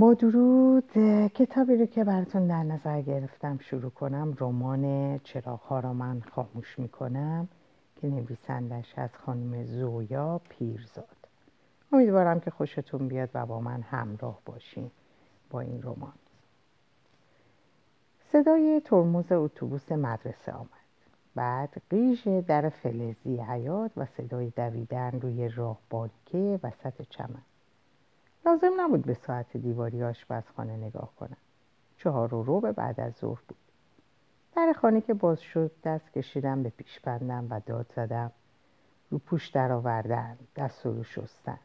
با درود کتابی رو که براتون در نظر گرفتم شروع کنم رمان چراغ را من خاموش می‌کنم که نویسندش از خانم زویا پیرزاد. امیدوارم که خوشتون بیاد و با من همراه باشین با این رمان. صدای ترمز اتوبوس مدرسه آمد. بعد قیژ در فلزی حیات و صدای دویدن روی راه باریکه وسط چمن. لازم نبود به ساعت دیواری آشپزخانه نگاه کنم. چهار و روب بعد از ظهر بود. در خانه که باز شد دست کشیدم به پیش بندم و داد زدم. رو پوش در آوردن دست رو شستن.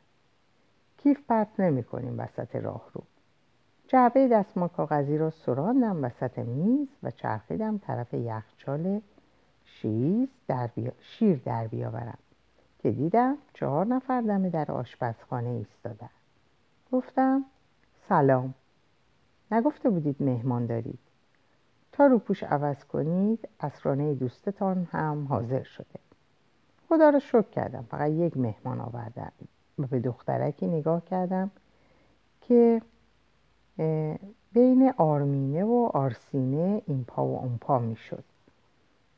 کیف پرت نمی کنیم وسط راه رو. جعبه دستمال کاغذی را سراندم وسط میز و چرخیدم طرف یخچال شیز در شیر در بیاورم. که دیدم چهار نفر دم در آشپزخانه ایستادن. گفتم سلام. نگفته بودید مهمان دارید. تا روپوش عوض کنید اسرانه دوستتان هم حاضر شده. خدا رو شکر کردم. فقط یک مهمان آوردم. و به دخترکی نگاه کردم که بین آرمینه و آرسینه این پا و اون پا می شد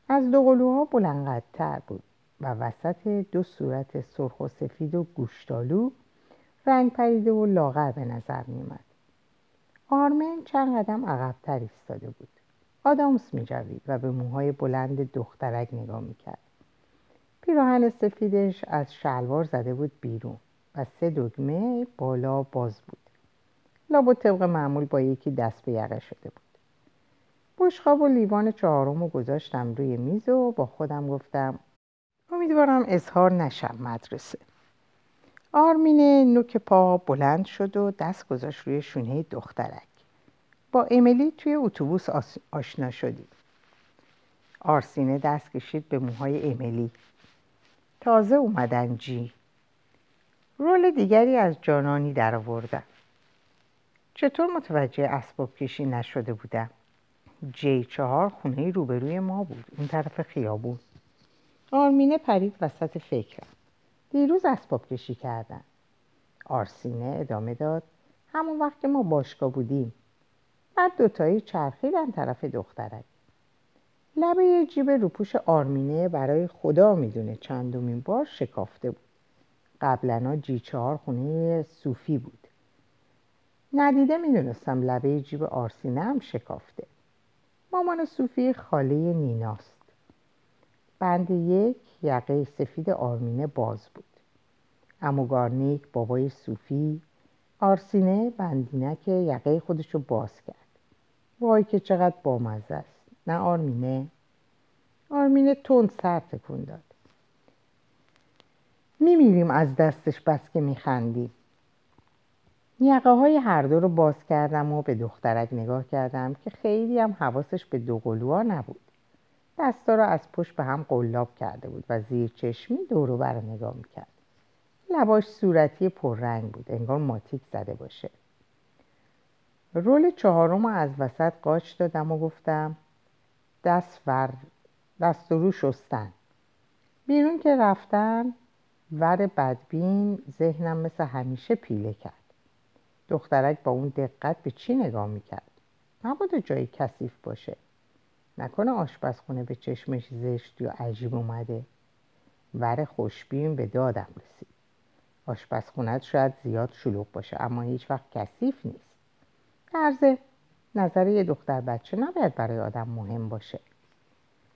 از دو قلوها بلندقدرتر بود و وسط دو صورت سرخ و سفید و گوشتالو رنگ پریده و لاغر به نظر می اومد. آرمن چند قدم عقبتر ایستاده بود. آدامس می جوید و به موهای بلند دخترک نگاه می کرد پیراهن سفیدش از شلوار زده بود بیرون و سه دگمه بالا باز بود. لابا طبق معمول با یکی دست به یقه شده بود. بشخاب و لیوان چهارم رو گذاشتم روی میز و با خودم گفتم امیدوارم اظهار نشم مدرسه. آرمین نوک پا بلند شد و دست گذاشت روی شونه دخترک. با امیلی توی اتوبوس آشنا شدیم. آرسینه دست کشید به موهای امیلی. تازه اومدن جی. رول دیگری از جانانی در آوردم. چطور متوجه اسباب کشی نشده بودم؟ جی چهار خونه روبروی ما بود. اون طرف خیابون. آرمینه پرید وسط فکرم. دیروز اسباب کشی کردن. آرسینه ادامه داد. همون وقت که ما باشگاه بودیم. بعد دوتایی چرخیدن طرف دخترک. لبه جیب روپوش آرمینه برای خدا می‌دونه چندمین بار شکافته بود. قبلا جی چهار خونه صوفی بود. ندیده می‌دونستم لبه جیب آرسینه هم شکافته. مامان صوفی خاله نیناست. بند یک یقه سفید آرمینه باز بود. اموگارنیک بابای صوفی آرسینه بندینک یقه خودشو باز کرد. وای که چقدر بامزه است. نه آرمینه. آرمینه تند سر تکون داد. میمیریم از دستش بس که میخندیم. یقه های هر دو رو باز کردم و به دخترک نگاه کردم که خیلی هم حواسش به دو قلوها نبود. دستا رو از پشت به هم قلاب کرده بود و زیر چشمی دورو بر نگاه می‌کرد. لباش صورتی پررنگ بود انگار ماتیک زده باشه. رول چهارم رو از وسط قاچ دادم و گفتم دست ور دست رو شستن. بیرون که رفتن ور بدبین ذهنم مثل همیشه پیله کرد. دخترک با اون دقت به چی نگاه می‌کرد؟ نباید جایی کثیف باشه. نکنه آشپزخونه به چشمش زشت یا عجیب اومده. ور خوشبین به دادم رسید. آشپزخونت شاید زیاد شلوغ باشه اما هیچ وقت کثیف نیست. درزه نظر یه دختر بچه نباید برای آدم مهم باشه.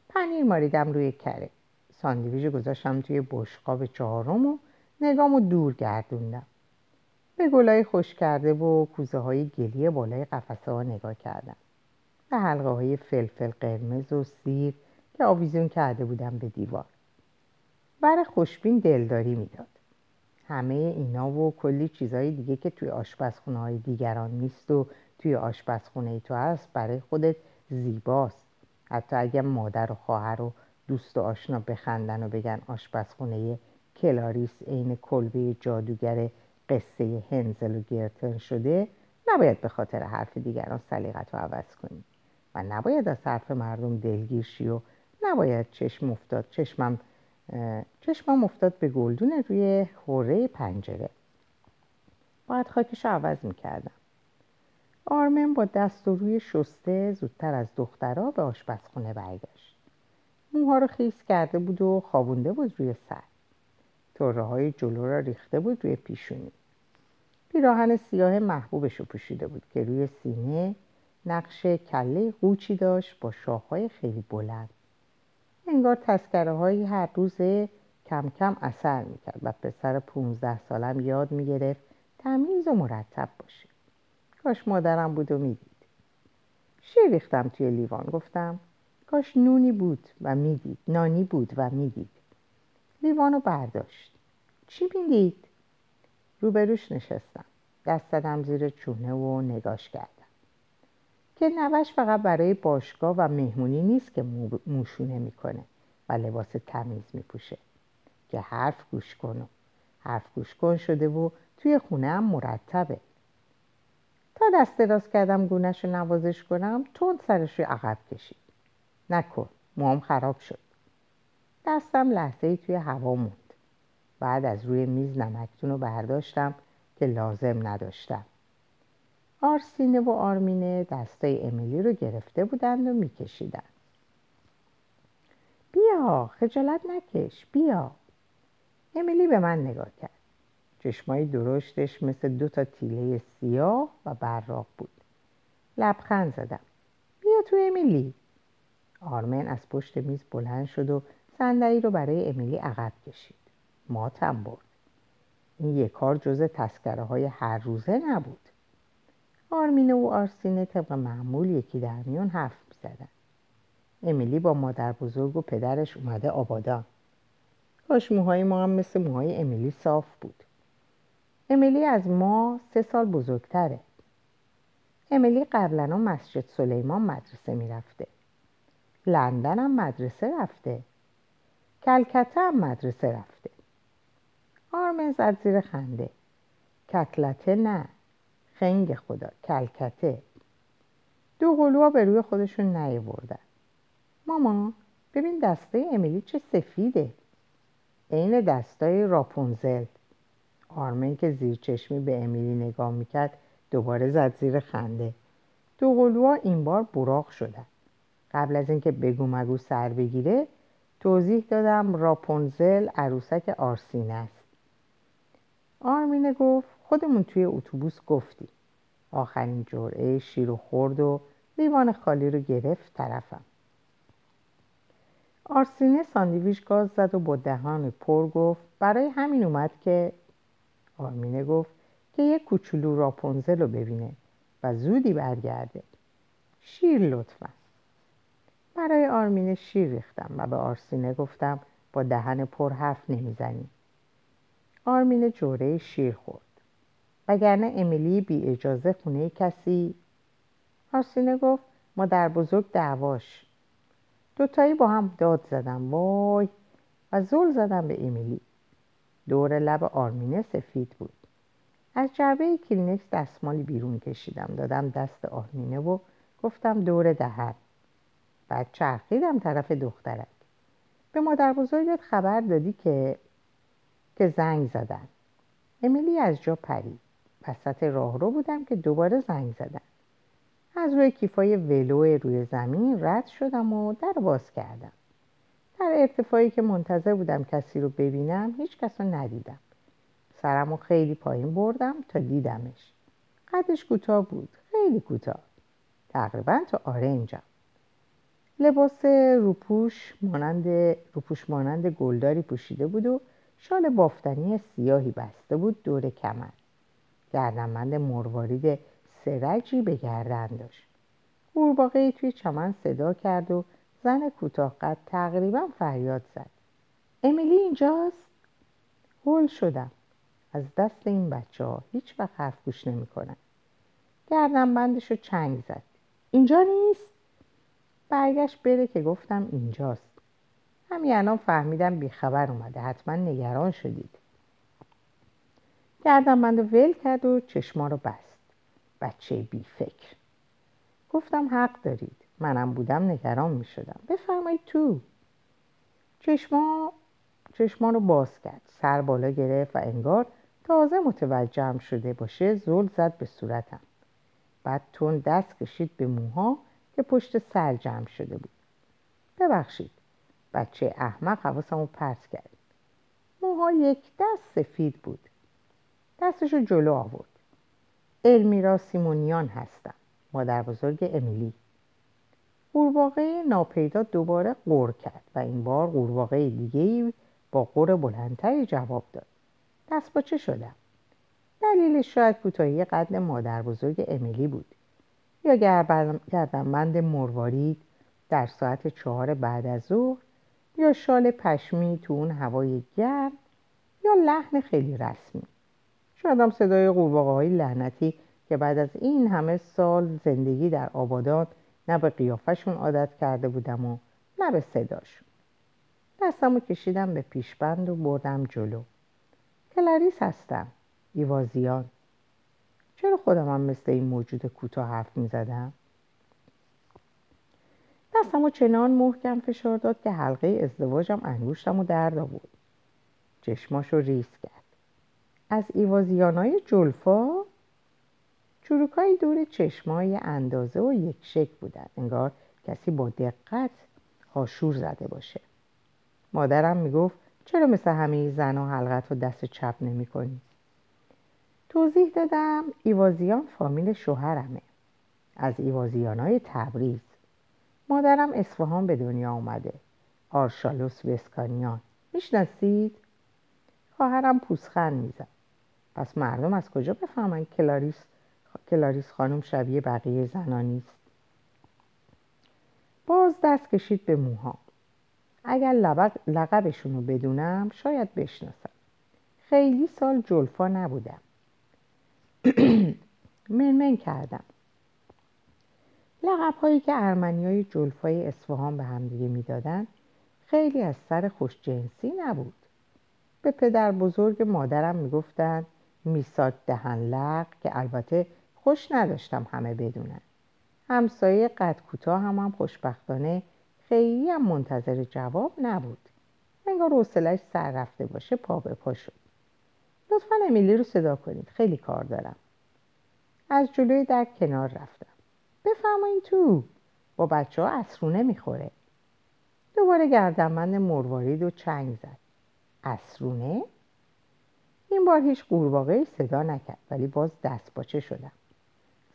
پنیر ماریدم روی کره. ساندویژ گذاشتم توی بشقاب چهارم و نگامو دور گردوندم. به گلای خوش کرده و کوزه های گلی بالای قفسه ها نگاه کردم. به حلقه های فلفل قرمز و سیر که آویزون کرده بودم به دیوار. بر خوشبین دلداری می‌داد. همه اینا و کلی چیزهای دیگه که توی آشپزخونه های دیگران نیست و توی آشپزخونه تو هست برای خودت زیباست. حتی اگه مادر و خواهر و دوست و آشنا بخندن و بگن آشپزخونه کلاریس عین کلبه جادوگر قصه هنزل و گرتن شده نباید به خاطر حرف دیگران سلیقت رو عوض کنی. و نباید از حرف مردم دلگیر شی و نباید چشم افتاد. چشمم چشمم افتاد به گلدون روی حوره پنجره. باید خاکش عوض می‌کردم. آرمن با دست و روی شسته زودتر از دخترها به آشپزخونه برگشت. موها رو خیس کرده بود و خوابونده بود روی سر. طره های جلو را ریخته بود روی پیشونی. پیراهن سیاه محبوبش رو پوشیده بود که روی سینه نقش کله قوچی داشت با شاخهای خیلی بلند. انگار تسکره هایی هر روز کم کم اثر می‌کرد و پسر پونزده سالم یاد می‌گرفت تمیز و مرتب باشه. کاش مادرم بود و می‌دید. شیر ریختم توی لیوان. گفتم کاش نونی بود و می‌دید نانی بود و می‌دید. لیوانو برداشت. چی می‌دید؟ روبروش نشستم. دست زدم زیر چونه و نگاش کردم که نوش فقط برای باشگاه و مهمونی نیست که موشونه می‌کنه و لباس تمیز میپوشه. که حرف گوش کن حرف گوش کن شده و توی خونه هم مرتبه. تا دست دراز کردم گونش رو نوازش کنم تند سرش رو عقب کشید. نکن موام خراب شد. دستم لحظه ای توی هوا موند. بعد از روی میز نمکتون رو برداشتم که لازم نداشتم. آرسینه و آرمینه دستای امیلی رو گرفته بودند و میکشیدن بیا خجالت نکش بیا. امیلی به من نگاه کرد. چشمایی درشتش مثل دو تا تیله سیاه و براق بود. لبخند زدم. بیا تو امیلی. آرمن از پشت میز بلند شد و صندلی رو برای امیلی عقب کشید. ماتم برد. این یک کار جز تسکره های هر روزه نبود. آرمینه و آرسینه طبق معمول یکی در میون حرف زدن امیلی با مادر بزرگ و پدرش اومده آبادان کاش موهای ما هم مثل موهای امیلی صاف بود. امیلی از ما سه سال بزرگتره. امیلی قبلا مسجد سلیمان مدرسه می‌رفته. لندن هم مدرسه رفته. کلکته هم مدرسه رفته. آرمن زد زیر خنده. ککلته نه. خنگ خدا کلکته. دو قلوها به روی خودشون نیوردن. ماما ببین دسته امیلی چه سفیده. عین دستای راپونزل. آرمن که زیر چشمی به امیلی نگاه می‌کرد دوباره زد زیر خنده. دو قلوها این بار براق شدن. قبل از اینکه بگو مگو سر بگیره توضیح دادم راپونزل عروسک آرسینه است. آرمینه گفت خودمون توی اتوبوس گفتی. آخرین جرعه شیر و خورد و لیوان خالی رو گرفت طرفم. آرسینه ساندیویچ گاز زد و با دهان پر گفت برای همین اومد که آرمینه گفت که یک کوچولو راپونزل رو ببینه و زودی برگرده. شیر لطفا. برای آرمینه شیر ریختم و به آرسینه گفتم با دهن پر حرف نمی‌زنی. آرمینه جوره شیر خورد. وگرنه امیلی بی اجازه خونه کسی. آرسینه گفت مادر بزرگ دعواش. دوتایی با هم داد زدم وای و زل زدم به امیلی. دور لب آرمینه سفید بود. از جعبه کلینکس دستمالی بیرون کشیدم دادم دست آرمینه و گفتم دور دهن. بعد چرخیدم طرف دخترک. به مادر بزرگت خبر دادی که که زنگ زدن. امیلی از جا پرید. وسط راهرو بودم که دوباره زنگ زدن. از روی کیفای ولو روی زمین رد شدم و در باز کردم. در ارتفاعی که منتظر بودم کسی رو ببینم هیچ کس رو ندیدم. سرم رو خیلی پایین بردم تا دیدمش. قدش کوتاه بود. خیلی کوتاه. تقریبا تا آرنجم. لباس روپوش مانند روپوش مانند گلداری پوشیده بود و شال بافتنی سیاهی بسته بود دور کمر. گردنبند مروارید سرجی به گردن داشت. قورباغه توی چمن صدا کرد و زن کوتاه قد تقریبا فریاد زد. امیلی اینجاست؟ هول شدم. از دست این بچه ها هیچ وقت حرف گوش نمی کنن. گردن بندش رو چنگ زد. اینجا نیست؟ برگشت بره که گفتم اینجاست. همین الان فهمیدم بیخبر اومده. حتما نگران شدید. گردن بند ول کرد و چشما رو بست. بچه بی فکر. گفتم حق دارید. منم بودم نگران می شدم. بفرمایید تو. چشما چشما رو باز کرد. سر بالا گرفت و انگار تازه متوجهم شده باشه زل زد به صورتم. بعد تون دست کشید به موها که پشت سر جمع شده بود. ببخشید. بچه احمق حواسمو پرت کرد. موها یک دست سفید بود. دستشو جلو آورد. المیرا سیمونیان هستم مادر بزرگ امیلی. قورباغه ناپیدا دوباره قور کرد و این بار قورباغه دیگه با قور بلندتری جواب داد. دست با چه شدم؟ دلیلش شاید کوتاهی قد مادر بزرگ امیلی بود. یا گردنبند مروارید در ساعت چهار بعد از ظهر یا شال پشمی تو اون هوای گرم یا لحن خیلی رسمی. شاید هم صدای قورباغه های لعنتی که بعد از این همه سال زندگی در آبادان نه به قیافشون عادت کرده بودم و نه به صداشون. دستمو کشیدم به پیشبند و بردم جلو. کلاریس هستم ایوازیان. چرا خودم هم مثل این موجود کوتاه حرف می زدم؟ دستم و چنان محکم فشار داد که حلقه ازدواجم انگوشتم و درد آورد. چشماشو ریز کرد. از ایوازیانای جلفا؟ چروکایی دور چشمای اندازه و یک شک بودن. انگار کسی با دقت هاشور زده باشه. مادرم می‌گفت چرا مثل همه زن و حلقت رو دست چپ نمی کنی؟ توضیح دادم ایوازیان فامیل شوهرمه. از ایوازیان های تبریز. مادرم اصفهان به دنیا آمده آرشالوس وسکانیان. می‌شناسید؟ خواهرم پوزخند می‌زد. پس مردم از کجا بفهمن کلاریس کلاریس خانم شبیه بقیه زنان نیست؟ باز دست کشید به موها اگر لقبشون رو بدونم شاید بشناسم. خیلی سال جلفا نبودم. منمن کردم. لقب هایی که ارمنی های جلفای اصفهان به همدیگه می‌دادن خیلی از سر خوشجنسی نبود. به پدر بزرگ مادرم می‌گفتن میساک دهنلق که البته خوش نداشتم همه بدونن. همسایه قد کوتاه هم, هم خوشبختانه خیلی هم منتظر جواب نبود. انگار حوصلش سر رفته باشه پا به پا شد. لطفا امیلی رو صدا کنید خیلی کار دارم. از جلوی در کنار رفتم. بفرمایین تو. با بچه ها اسرونه می‌خوره. دوباره گردنبند مروارید و چنگ زد. اسرونه؟ این بار هیچ قورباغه صدا نکرد ولی باز دست باچه شدم.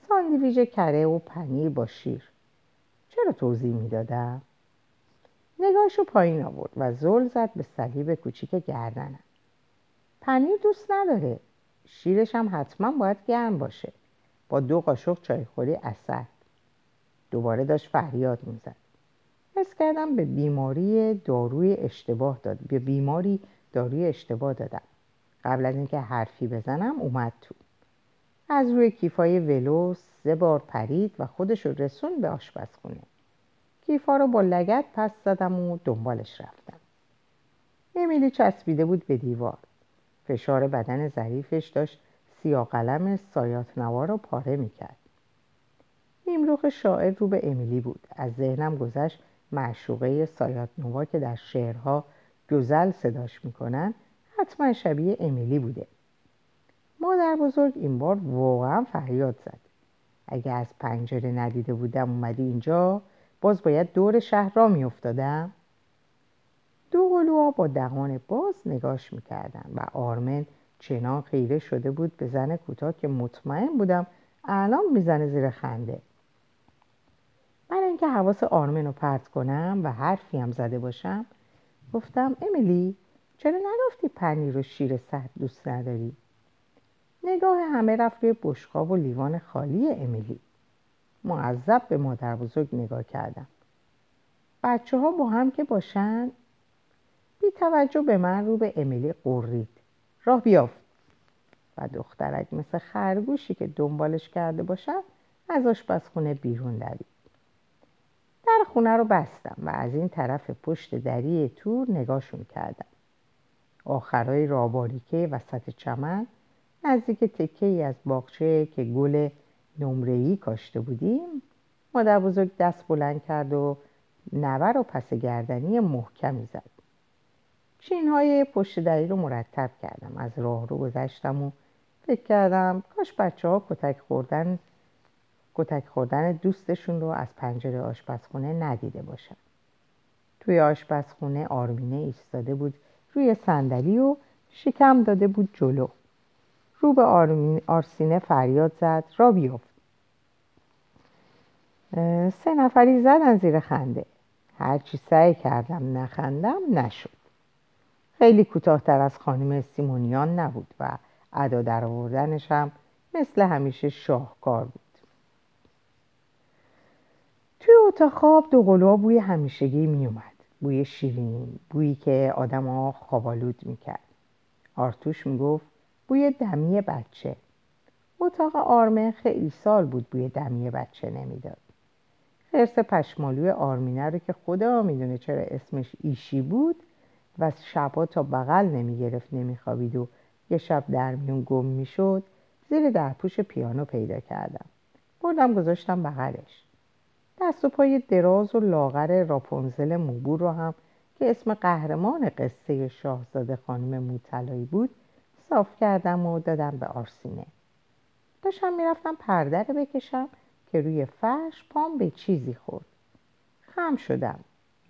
ساندویژ کره و پنیر با شیر. چرا توضیح می‌دادم؟ نگاهشو پایین آورد و زل زد به صلیب کوچیک گردنم. پنیر دوست نداره. شیرش هم حتما باید گرم باشه. با دو قاشق چایخوری اثر. دوباره داشت فریاد می‌زد. حس کردم به بیماری داروی اشتباه داد به بیماری داروی اشتباه دادم. قبل از اینکه حرفی بزنم اومد تو. از روی کیفای ولو سه بار پرید و خودش رو رسون به آشپزخونه. کیفا رو با لگت پس زدم و دنبالش رفتم. امیلی چسبیده بود به دیوار. فشار بدن ظریفش داشت سیاه قلم سایات نوار رو پاره می‌کرد. نیمروخ شاعر رو به امیلی بود. از ذهنم گذشت معشوقه سایات نوا که در شعرها گزل صداش می‌کنن حتما شبیه امیلی بوده. مادر بزرگ این بار واقعا فریاد زد. اگه از پنجره ندیده بودم اومدی اینجا باز باید دور شهر را میافتادم. دو قلوها با دهان باز نگاش می‌کردن و آرمن چنان خیره شده بود به زن کوتاه که مطمئن بودم الان می‌زنه زیر خنده. اینکه حواس آرمن رو پرت کنم و حرفی هم زده باشم. گفتم امیلی چرا نگفتی پنیر و شیر سرد دوست نداری؟ نگاه همه رفت روی بشقاب و لیوان خالی امیلی. معذب به مادر بزرگ نگاه کردم. بچه ها با هم که باشن؟ بی توجه به من رو به امیلی قرید راه بیافت. و دخترک مثل خرگوشی که دنبالش کرده باشد از آشپزخونه بیرون دوید. در خونه رو بستم و از این طرف پشت دری تور نگاهشون کردم. آخرای راباریکه وسط چمن نزدیک تکه ای از باغچه که گل نمرهی کاشته بودیم مادر بزرگ دست بلند کرد و نور و پس گردنی محکمی زد. چین های پشت دری رو مرتب کردم از راه رو گذشتم و فکر کردم کاش بچه ها کتک خوردن کتک خوردن دوستشون رو از پنجره آشپزخونه ندیده باشن. توی آشپزخونه آرمینه ایستاده بود روی صندلی و شکم داده بود جلو. رو به آرسینه فریاد زد را بیفت. سه نفری زدن زیر خنده. هرچی سعی کردم نخندم نشد. خیلی کوتاهتر از خانم سیمونیان نبود و ادا در آوردنش هم مثل همیشه شاهکار بود. توی اتاق خواب دو قلوها بوی همیشگی می اومد بوی شیرین بویی که آدم ها خوابالود می‌کرد. آرتوش می‌گفت بوی دمی بچه. اتاق آرمه خیلی سال بود بوی دمی بچه نمی‌داد. خرس پشمالوی آرمینه رو که خدا می‌دونه چرا اسمش ایشی بود و شبها تا بغل نمی‌گرفت نمیخوابید و یه شب در میون گم می‌شد زیر درپوش پیانو پیدا کردم. بردم گذاشتم بغلش. دست و پای دراز و لاغر راپونزل موبور رو هم که اسم قهرمان قصه شاهزاده خانم موطلایی بود صاف کردم و دادم به آرسینه. داشتم می‌رفتم پرده رو بکشم که روی فرش پام به چیزی خورد. خم شدم.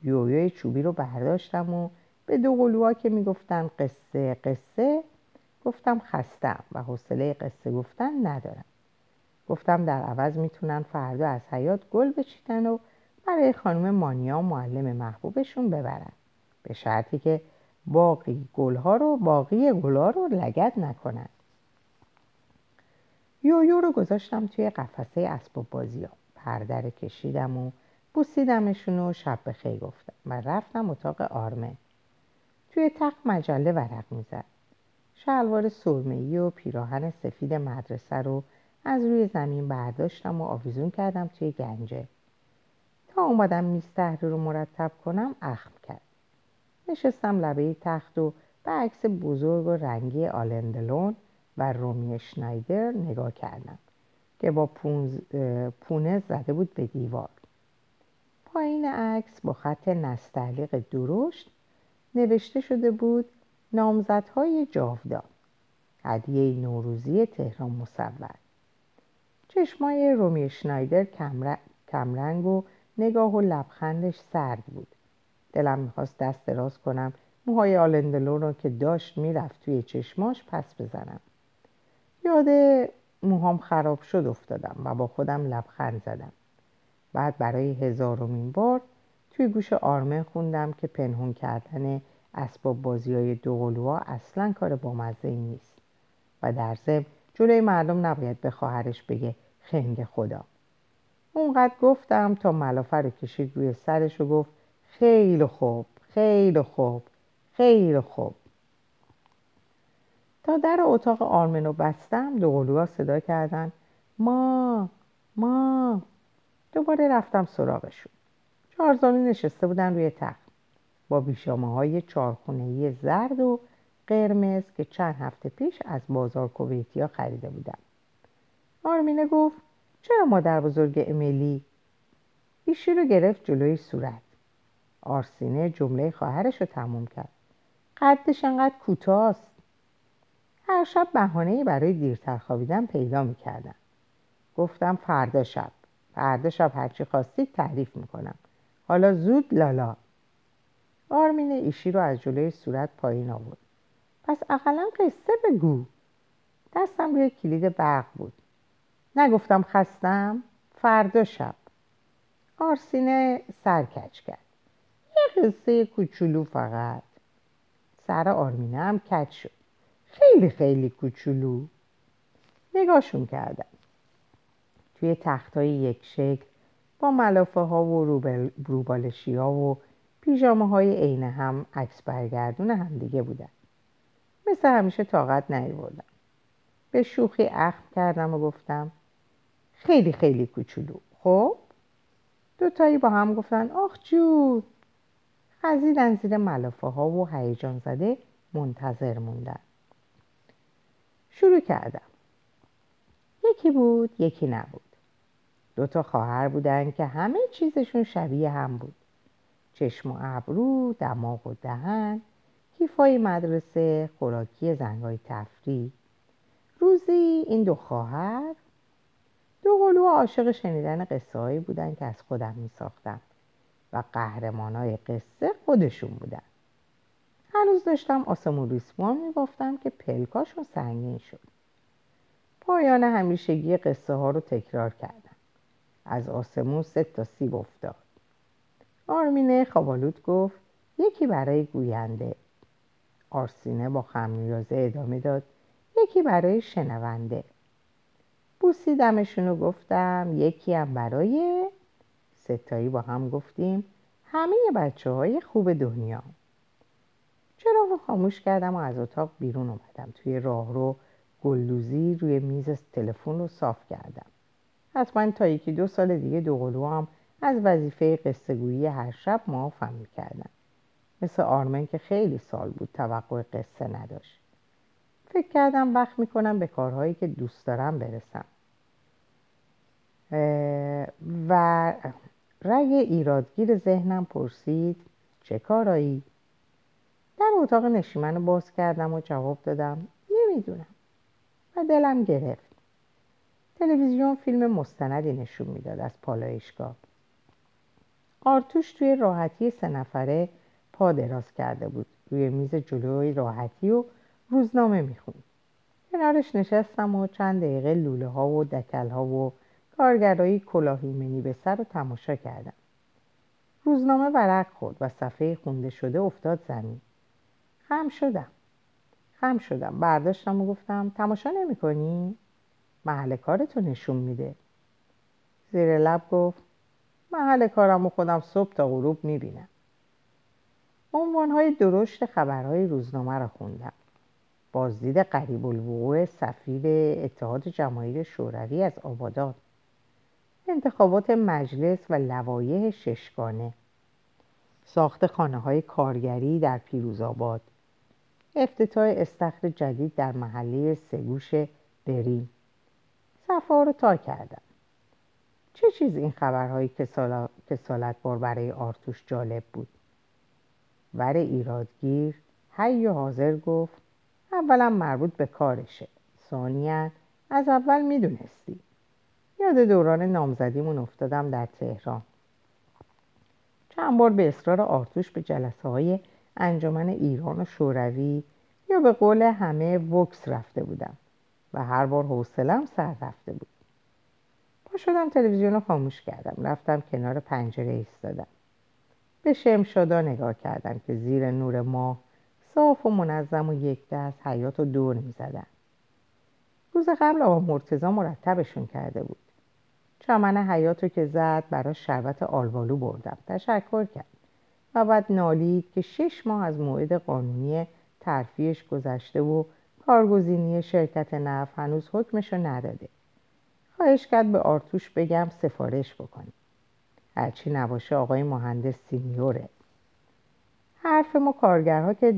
یویوی چوبی رو برداشتم و به دو قلوها که می‌گفتن قصه قصه گفتم خستم و حوصله قصه گفتن ندارم. گفتم در عوض می‌تونن فردا از حیات گل بچیدن و برای خانم مانیا معلم محبوبشون ببرن. به شرطی که باقی گلها رو باقی گلها رو لگت نکنن. یویو رو گذاشتم توی قفسه اسباب بازی ها پردر کشیدم و بوسیدمشون و شب بخیر گفتم و رفتم اتاق آرمه. توی تخت مجله ورق می‌زد. شلوار سرمه‌ای و پیراهن سفید مدرسه رو از روی زمین برداشتم و آویزون کردم توی گنجه. تا اومدم میز تحریر رو مرتب کنم اخم کرد. نشستم لبه تخت و به عکس بزرگ و رنگی آلندلون و رومی شنایدر نگاه کردم که با پونه زده بود به دیوار. پایین عکس با خط نستعلیق درشت نوشته شده بود نامزدهای جاودان. هدیه نوروزی تهران مصور. چشمای رومی شنایدر کمرنگ و نگاه و لبخندش سرد بود. دلم می‌خواست دست دراز کنم موهای آلندلون رو که داشت می‌رفت توی چشماش پس بزنم. یاد موهام خراب شد افتادم و با خودم لبخند زدم. بعد برای هزارمین بار توی گوش آرمن خوندم که پنهون کردن اسباب بازی های دوقلوها اصلا کار بامزه نیست و در ضمن جلوی مردم نباید به خواهرش بگه خنگ خدا. اونقدر گفتم تا ملافه رو کشید روی سرش و گفت خیلی خوب خیلی خوب خیلی خوب. تا در اتاق آرمنو بستم دو صدا کردن ما ما. دوباره رفتم سراغشون. چهارزانو نشسته بودن روی تخت. با بیشامه های چارخونهی زرد و قرمز که چند هفته پیش از بازار کویتیا خریده بودم. آرمینه گفت چرا مادر بزرگ امیلی ایشی رو گرفت جلوی صورت؟ آرسینه جمله خواهرش رو تموم کرد. قدش انقدر کوتاست. هر شب بهانه‌ای برای دیرتر خوابیدن پیدا می‌کردم. گفتم فردا شب. فردا شب هرچی خواستید تعریف می‌کنم. حالا زود لالا. آرمین ایشی رو از جلوی صورت پایین آورد. پس اقلا قصه بگو. دستم روی کلید برق بود. نگفتم خستم فردا شب. آرسینه سرکچ کرد. یه قصه کوچولو فقط. سر آرمینه هم کچ شد. خیلی خیلی کوچولو. نگاهشون کردم. توی تخت های یک شکل با ملافه ها و روبالشی ها و پیژامه های عین هم عکس برگردون هم دیگه بودن. مثل همیشه طاقت نیوردم به شوخی اخم کردم و گفتم خیلی خیلی کوچولو. خب؟ دوتایی با هم گفتن آخ جون. خزیدن زیر ملافه ها و هیجان زده منتظر موندن. شروع کردم. یکی بود یکی نبود. دوتا خواهر بودن که همه چیزشون شبیه هم بود. چشم و ابرو دماغ و دهن کیفای مدرسه خوراکی زنگای تفریح. روزی این دو خواهر دو قلو عاشق شنیدن قصه هایی بودن که از خودم می ساختم و قهرمان های قصه خودشون بودن. هنوز داشتم آسمون ریسمان می بافتم که پلکاشون سنگین شد. پایان همیشگی قصه ها رو تکرار کردم. از آسمون سه تا سیب افتاد. آرمینه خوابالود گفت یکی برای گوینده. آرسینه با خمیازه ادامه داد یکی برای شنونده. بوسیدمشون و گفتم یکی هم برای ستایی با هم گفتیم همه بچه های خوب دنیا. چرا خاموش کردم و از اتاق بیرون اومدم. توی راهرو گلدوزی روی میز تلفن رو صاف کردم. حتما تا یکی دو سال دیگه دوقلو هم از وظیفه قصه هر شب معافم می‌کردن. مثل آرمن که خیلی سال بود توقع قصه نداشت. فکر کردم وقت می‌کنم به کارهایی که دوست دارم برسم. و رگ ایرادگیر ذهنم پرسید چه کارایی؟ در اتاق نشیمن باز کردم و جواب دادم نمی‌دونم. و دلم گرفت. تلویزیون فیلم مستندی نشون می‌داد از پالایشگاه آرتوش توی راحتی سه نفره پا دراز کرده بود. روی میز جلوی راحتی و روزنامه می‌خوند کنارش نشستم و چند دقیقه لوله ها و دکل ها و کارگرایی کلاهی منی به سر رو تماشا کردم. روزنامه ورق خورد و صفحه خونده شده افتاد زمین. خم شدم. خم شدم. برداشتم و گفتم تماشا نمی کنی؟ محل کارتو نشون میده. زیر لب گفت محل کارم و خودم صبح تا غروب می‌بینم. عنوانهای درشت خبرهای روزنامه را خوندم. بازدید قریب الوقوع سفیر اتحاد جماهیر شوروی از آبادان. انتخابات مجلس و لوایح ششگانه. ساخت خانه های کارگری در پیروزآباد. افتتاح استخر جدید در محله سگوش بریم صفحه رو تا کردم. چه چیز این خبرهای کسالت بار برای آرتوش جالب بود؟ ور ایرادگیر و حاضر گفت اولا مربوط به کارشه. ثانیا از اول می‌دونستی. یاد دوران نامزدیمون افتادم در تهران. چند بار به اصرار آرتوش به جلسه های انجمن ایران و شوروی یا به قول همه وکس رفته بودم و هر بار حوصلم سر رفته بود. پا شدم تلویزیون رو خاموش کردم. رفتم کنار پنجره ایستادم. به شمشادا نگاه کردم که زیر نور ماه صاف و منظم و یک دست حیات و دور می‌زدن. روز قبل آقا مرتزا مرتبشون کرده بود. چمن حیات که زد برای شربت آلبالو بردم. تشکر کرد. و بعد نالید که شش ماه از موعد قانونی ترفیش گذشته و کارگزینی شرکت نف هنوز حکمشو نداده. خواهش کرد به آرتوش بگم سفارش بکنی هرچی نباشه آقای مهندس سینیوره. حرف ما کارگرها که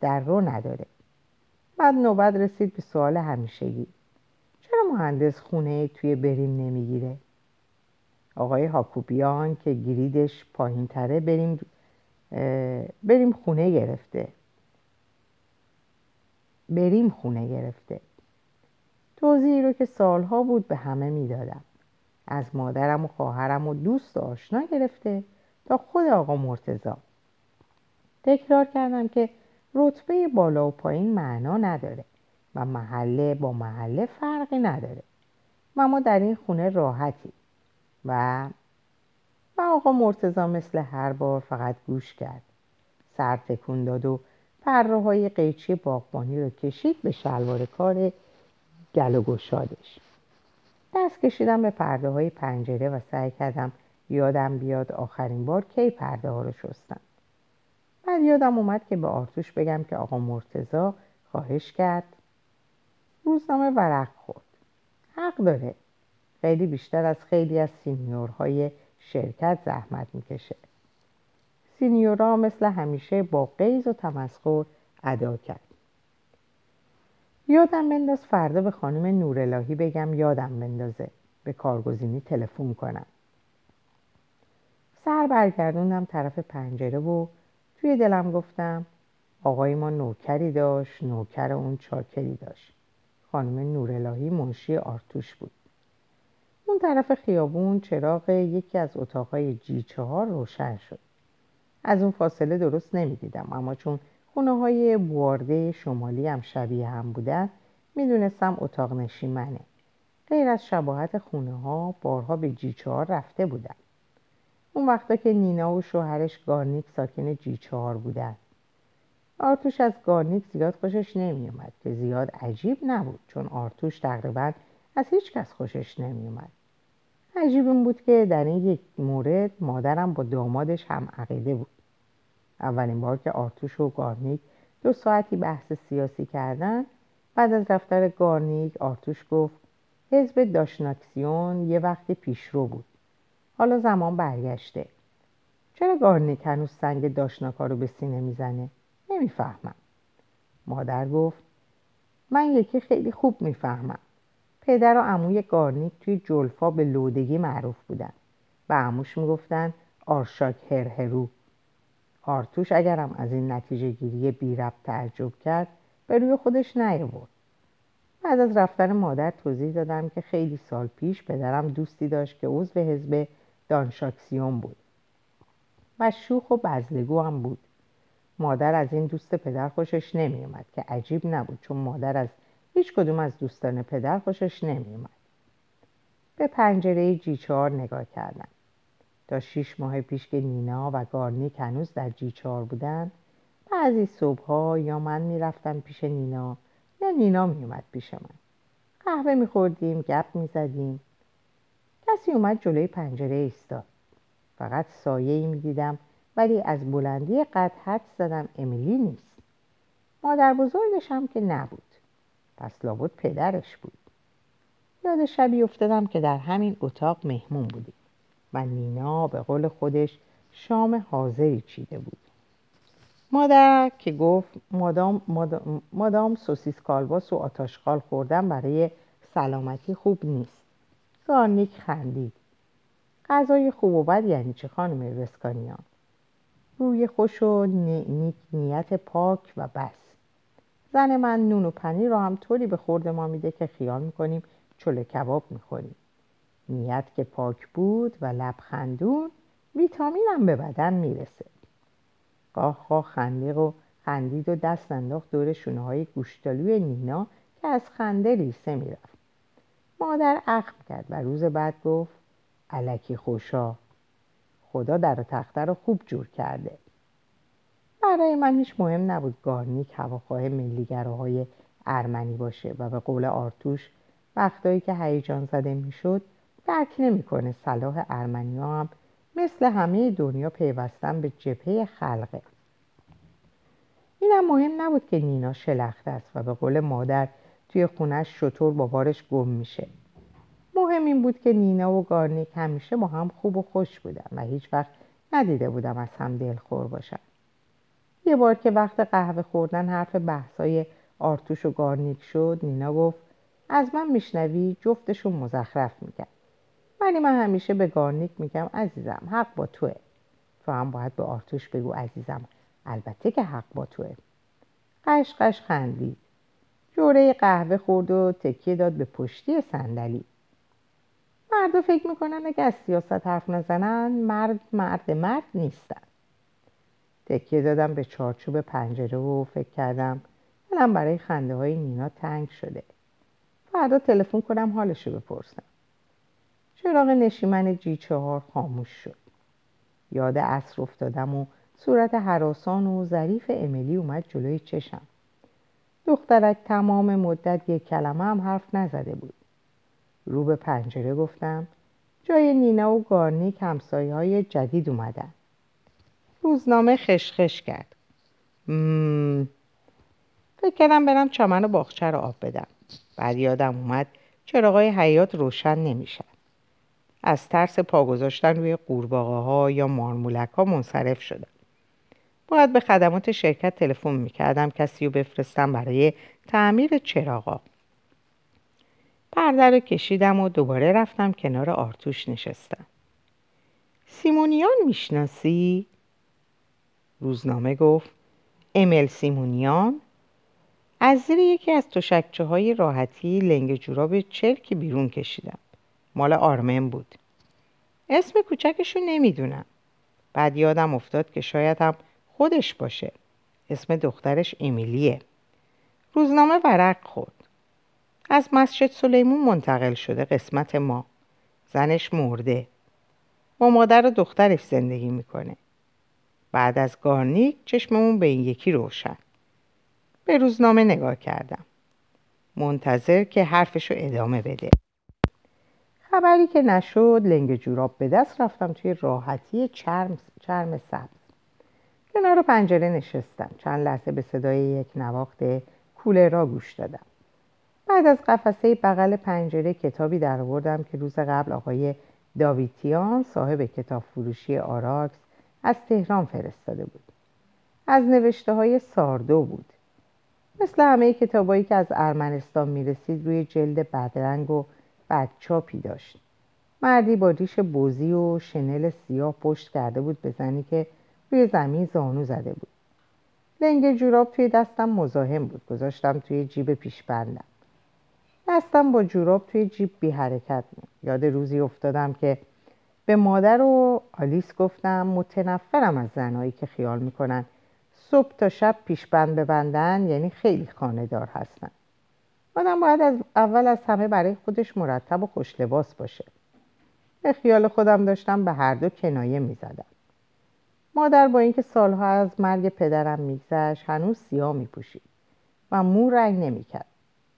در رو نداره. بعد نوبت رسید به سوال همیشگی. چرا مهندس خونه توی بریم نمی‌گیره؟ آقای هاکوبیان که گریدش پایین تره بریم بریم خونه گرفته. بریم خونه گرفته. توضیحی رو که سالها بود به همه می‌دادم. از مادرم و خواهرم و دوست و آشنا گرفته تا خود آقا مرتزا تکرار کردم که رتبه بالا و پایین معنا نداره و محله با محله فرقی نداره. و ما در این خونه راحتی و و آقا مرتزا مثل هر بار فقط گوش کرد. سر تکون داد و پره های قیچی باغبانی رو کشید به شلوار کار گل و گشادش. دست کشیدم به پرده های پنجره و سعی کردم یادم بیاد آخرین بار کی پرده ها رو شستم. بعد یادم اومد که به آرتوش بگم که آقا مرتزا خواهش کرد. روزنامه ورق خورد. حق داره. خیلی بیشتر از خیلی از سینیورهای شرکت زحمت می‌کشه. سینیورا مثل همیشه با قیز و تمسخر ادا کرد. یادم بنداز فردا به خانم نورالهی بگم یادم بندازه. به کارگزینی تلفن کنم. سر برگردوندم طرف پنجره و توی دلم گفتم آقای ما نوکری داشت نوکر اون چاکری داشت. خانم نورالهی منشی آرتوش بود. اون طرف خیابون چراغ یکی از اتاقهای جی چهار روشن شد. از اون فاصله درست نمی‌دیدم اما چون خونه های بوارده شمالی هم شبیه هم بودن می‌دونستم اتاق نشیمنه. غیر از شباهت خونه ها بارها به جی چهار رفته بودم. اون وقتا که نینا و شوهرش گارنیک ساکن جی چهار بودن. آرتوش از گارنیک زیاد خوشش نمیومد که زیاد عجیب نبود چون آرتوش تقریبا از هیچ کس خوشش نمیومد. عجیب این بود که در این یک مورد مادرم با دامادش هم عقیده بود. اولین بار که آرتوش و گارنیک دو ساعتی بحث سیاسی کردن بعد از رفتن گارنیک آرتوش گفت حزب داشناکسیون یه وقت پیشرو بود. حالا زمان برگشته. چرا گارنیک هنوز سنگ داشناکا رو به سینه می‌زنه؟ نمی‌فهمم. مادر گفت من یکی خیلی خوب می‌فهمم. پدر و عموی گارنیک توی جلفا به لودگی معروف بودن. و عموش می‌گفتن آرشاک هرهرو آرتوش اگرم از این نتیجه گیری بی ربط تعجب کرد به روی خودش نیاورد. بعد از رفتن مادر توضیح دادم که خیلی سال پیش پدرم دوستی داشت که عضو حزب دانشاکسیون بود. و شوخ و بزلگو هم بود. مادر از این دوست پدر خوشش نمیومد که عجیب نبود چون مادر از هیچ کدوم از دوستان پدر خوشش نمیومد به پنجره جی چهار نگاه کردم تا شیش ماه پیش که نینا و گارنیک هنوز در جی چهار بودن بعضی صبحها یا من می‌رفتم پیش نینا یا نینا میومد پیش من. قهوه میخوردیم گپ می‌زدیم. کسی اومد جلوی پنجره ایستاد. فقط سایه ای می‌دیدم ولی از بلندی قد حد زدم امیلی نیست. مادر بزرگش هم که نبود. پس لابد پدرش بود. یاد شبی افتادم که در همین اتاق مهمون بودیم. و نینا به قول خودش شام حاضری چیده بود. مادر که گفت مادام, مادام, مادام سوسیس کالباس و آتاشقال خوردن برای سلامتی خوب نیست. گارنیک خندید. غذای خوب و بد یعنی چه خانم رسکانیان روی خوش و نیک نیت پاک و بس. زن من نون و پنیر رو هم طوری به خورد ما میده که خیال می‌کنیم چله کباب می‌خوریم. نیت که پاک بود و لبخندون ویتامین هم به بدن می‌رسه. قاه خواه خندیق و خندید و دست انداخت دور شونه های گوشتالوی نینا که از خنده ریسه می‌رفت. مادر اخم کرد و روز بعد گفت علکی خوشا خدا در تخته رو خوب جور کرده. برای من هیچ مهم نبود گارنیک هواخواه ملیگراهای ارمنی باشه و به قول آرتوش وقتایی که هیجان زده می‌شد درک نمی‌کنه صلاح ارمنی هم مثل همه دنیا پیوستن به جبهه خلقه. اینم مهم نبود که نینا شلخته است و به قول مادر توی خونش شتر با بارش گم میشه. مهم این بود که نینا و گارنیک همیشه با هم خوب و خوش بودن و هیچ وقت ندیده بودم از هم دلخور باشن. یه بار که وقت قهوه خوردن حرف بحثای آرتوش و گارنیک شد نینا گفت از من میشنوی؟ جفتشون مزخرف میگن. ولی من همیشه به گارنیک میگم عزیزم حق با توه. تو هم باید به آرتوش بگو عزیزم البته که حق با توه. قش قش خندید. جوره قهوه خورد و تکیه داد به پشتی صندلی. مردا فکر می‌کنن اگه از سیاست حرف نزنن مرد مرد مرد نیستن. تکیه دادم به چارچوب پنجره و فکر کردم دلم برای خنده های نینا تنگ شده. فردا تلفن کنم حالشو بپرسم. چراغ نشیمن جی چهار خاموش شد. یاد عصر افتادم و صورت حراسان و ظریف امیلی اومد جلوی چشم. دخترک تمام مدت یک کلمه هم حرف نزده بود. رو به پنجره گفتم جای نینا و گارنیک همسایه های جدید اومدن. روزنامه خشخش کرد. فکر کردم برم چمن و باغچه رو آب بدم. بعد یادم اومد چراغای حیات روشن نمیشن از ترس پا گذاشتن روی قورباغه ها یا مارمولک ها منصرف شدم. باید به خدمات شرکت تلفن می‌کردم کسی رو بفرستم برای تعمیر چراغا. پرده رو کشیدم و دوباره رفتم کنار آرتوش نشستم. سیمونیان می‌شناسی؟ روزنامه گفت امل سیمونیان از زیر یکی از تشکچه های راحتی لنگ جوراب چرکی بیرون کشیدم. مال آرمن بود. اسم کوچکشو نمی‌دونم. بعد یادم افتاد که شاید هم خودش باشه. اسم دخترش امیلیه روزنامه ورق خورد. از مسجد سلیمون منتقل شده قسمت ما. زنش مرده. با مادر و دخترش زندگی می‌کنه. بعد از گارنیک چشممون به این یکی روشن. به روزنامه نگاه کردم. منتظر که حرفشو ادامه بده. خبری که نشد لنگ جوراب به دست رفتم توی راحتی چرم, چرم سبز. کنار پنجره نشستم چند لحظه به صدای یک نواخت کوله را گوش دادم. بعد از قفسه بغل پنجره کتابی در آوردم که روز قبل آقای داویتیان صاحب کتاب فروشی آراکس از تهران فرستاده بود. از نوشته های ساردو بود. مثل همه کتابایی که از ارمنستان می‌رسید روی جلد بدرنگ و بدچاپی داشت. مردی با ریش بوزی و شنل سیاه پشت کرده بود به زنی که روی زمین زانو زده بود. لنگ جوراب توی دستم مزاحم بود. گذاشتم توی جیب پیش بندم دستم با جوراب توی جیب بی حرکت بود یاد روزی افتادم که به مادر و آلیس گفتم متنفرم از زنهایی که خیال می‌کنن. صبح تا شب پیشبند ببندن یعنی خیلی خاندار هستن. آدم باید از اول از همه برای خودش مرتب و خوش لباس باشه. به خیال خودم داشتم به هر دو کنایه می‌زدم. مادر با اینکه سالها از مرگ پدرم میگذشت هنوز سیاه میپوشید و مو رنگ نمی‌کرد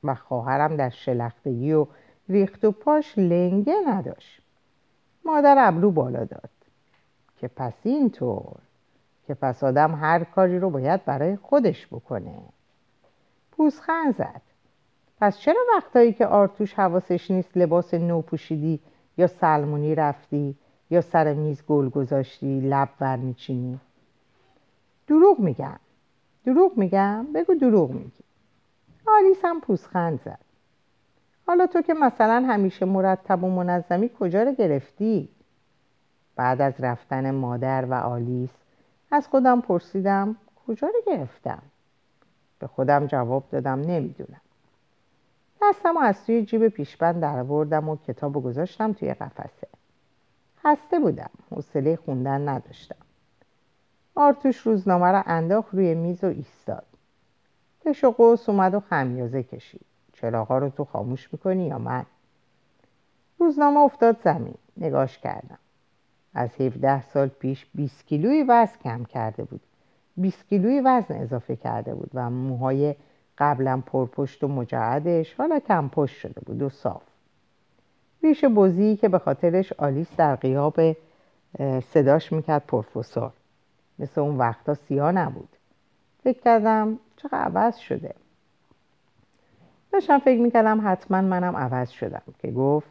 و خواهرم در شلختگی و ریخت و پاش لنگه نداشت. مادر ابرو بالا داد که پس اینطور که پس آدم هر کاری رو باید برای خودش بکنه. پوزخند زد. پس چرا وقتایی که آرتوش حواسش نیست لباس نو پوشیدی یا سلمونی رفتی؟ یا سر میز گل گذاشتی لب ور میچینی؟ دروغ میگم. دروغ میگم؟ بگو دروغ میگی. آلیس هم پوزخند زد. حالا تو که مثلا همیشه مرتب و منظمی کجا رو گرفتی؟ بعد از رفتن مادر و آلیس از خودم پرسیدم کجا رو گرفتم؟ به خودم جواب دادم نمی‌دونم. دستم از توی جیب پیشبند در و کتاب گذاشتم توی قفسه. خسته بودم. حوصله خوندن نداشتم. آرتوش روزنامه را انداخت روی میز و ایستاد. کش و قوس اومد و خمیازه کشید. چراغا رو تو خاموش می‌کنی یا من؟ روزنامه افتاد زمین. نگاش کردم. از 17 سال پیش 20 کیلوی وزن کم کرده بود. 20 کیلوی وزن اضافه کرده بود و موهای قبلا پرپشت و مجعدش حالا کم پشت شده بود و صاف. ریش بزی که به خاطرش آلیس در قیاب صداش می‌کرد پروفسور. مثل اون وقتا سیاه نبود. فکر کردم چقدر عوض شده. داشتم فکر می‌کردم حتما منم عوض شدم که گفت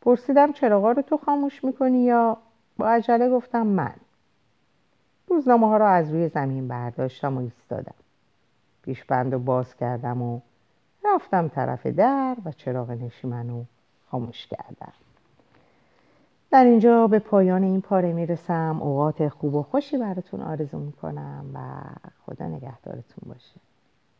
پرسیدم چراغا رو تو خاموش می‌کنی یا؟ با عجله گفتم من. روزنامه ها رو از روی زمین برداشتم و ایستادم. پیشبند رو باز کردم و رفتم طرف در و چراغ نشیمن خاموش کردم. در اینجا به پایان این پاره می‌رسم. اوقات خوب و خوشی براتون آرزو می‌کنم و خدا نگهدارتون باشه.